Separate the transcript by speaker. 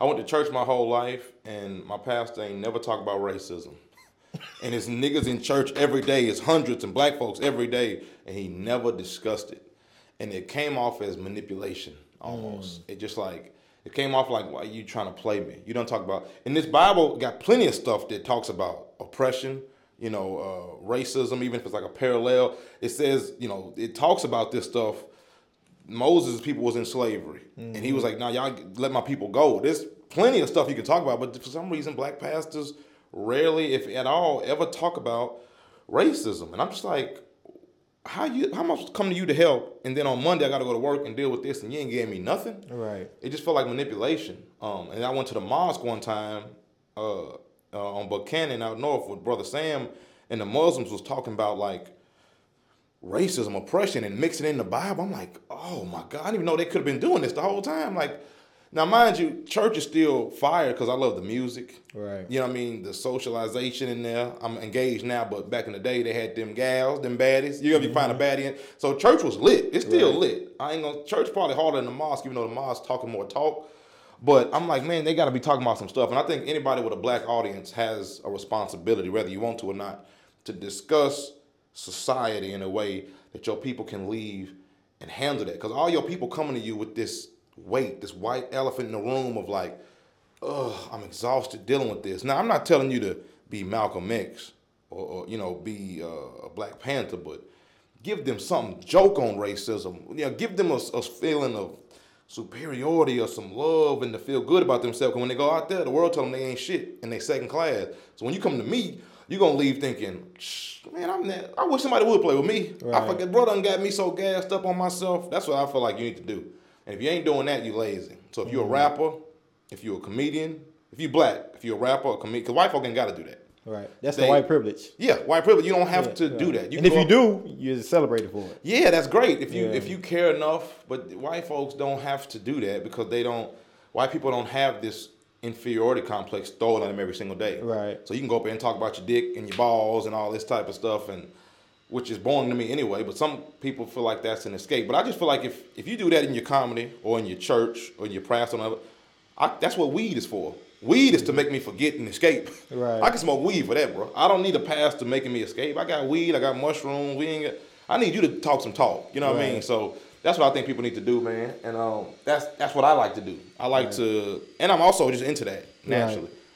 Speaker 1: I went to church my whole life, and my pastor ain't never talked about racism. and it's niggas in church every day. It's hundreds and black folks every day, and he never discussed it. And it came off as manipulation almost. Mm. It just like it came off like why are you trying to play me? You don't talk about. And this Bible got plenty of stuff that talks about oppression. You know, uh, racism. Even if it's like a parallel, it says you know it talks about this stuff. Moses' people was in slavery, mm-hmm. and he was like, "Now y'all let my people go." There's plenty of stuff you can talk about, but for some reason, black pastors rarely, if at all, ever talk about racism. And I'm just like, how you how much come to you to help and then on Monday I gotta go to work and deal with this and you ain't giving me nothing?
Speaker 2: Right.
Speaker 1: It just felt like manipulation. Um and I went to the mosque one time uh, uh on Buchanan out north with Brother Sam and the Muslims was talking about like racism, oppression, and mixing in the Bible. I'm like, oh my God, I didn't even know they could have been doing this the whole time. Like now, mind you, church is still fire because I love the music.
Speaker 2: Right.
Speaker 1: You know what I mean? The socialization in there. I'm engaged now, but back in the day, they had them gals, them baddies. You ever mm-hmm. find a baddie in? So church was lit. It's still right. lit. I ain't gonna, church probably harder than the mosque, even though the mosque talking more talk. But I'm like, man, they got to be talking about some stuff. And I think anybody with a black audience has a responsibility, whether you want to or not, to discuss society in a way that your people can leave and handle that. Because all your people coming to you with this weight, this white elephant in the room of like, ugh, I'm exhausted dealing with this. Now, I'm not telling you to be Malcolm X or, or you know, be uh, a Black Panther, but give them some joke on racism. You know, give them a, a feeling of superiority or some love and to feel good about themselves. Because when they go out there, the world tell them they ain't shit and they second class. So when you come to me, you're gonna leave thinking, man, I'm that. I wish somebody would play with me. Right. I forget, brother, got me so gassed up on myself. That's what I feel like you need to do. And if you ain't doing that, you lazy. So if you're a mm-hmm. rapper, if you're a comedian, if you're black, if you're a rapper or comedian, because white folk ain't got to do that.
Speaker 2: Right. That's they, the white privilege.
Speaker 1: Yeah, white privilege. You don't have yeah, to yeah. do that.
Speaker 2: You and if you do, you're celebrated for it.
Speaker 1: Yeah, that's great. If you yeah. if you care enough, but white folks don't have to do that because they don't. White people don't have this inferiority complex thrown at them every single day.
Speaker 2: Right.
Speaker 1: So you can go up there and talk about your dick and your balls and all this type of stuff and which is boring to me anyway. But some people feel like that's an escape. But I just feel like if if you do that in your comedy or in your church or in your press or whatever, I, that's what weed is for. Weed is to make me forget and escape.
Speaker 2: Right.
Speaker 1: I can smoke weed for that, bro. I don't need a pass to making me escape. I got weed. I got mushrooms. We ain't got, I need you to talk some talk. You know what right. I mean? So that's what I think people need to do, man. And um, that's that's what I like to do. I like right. to, and I'm also just into that naturally. Right.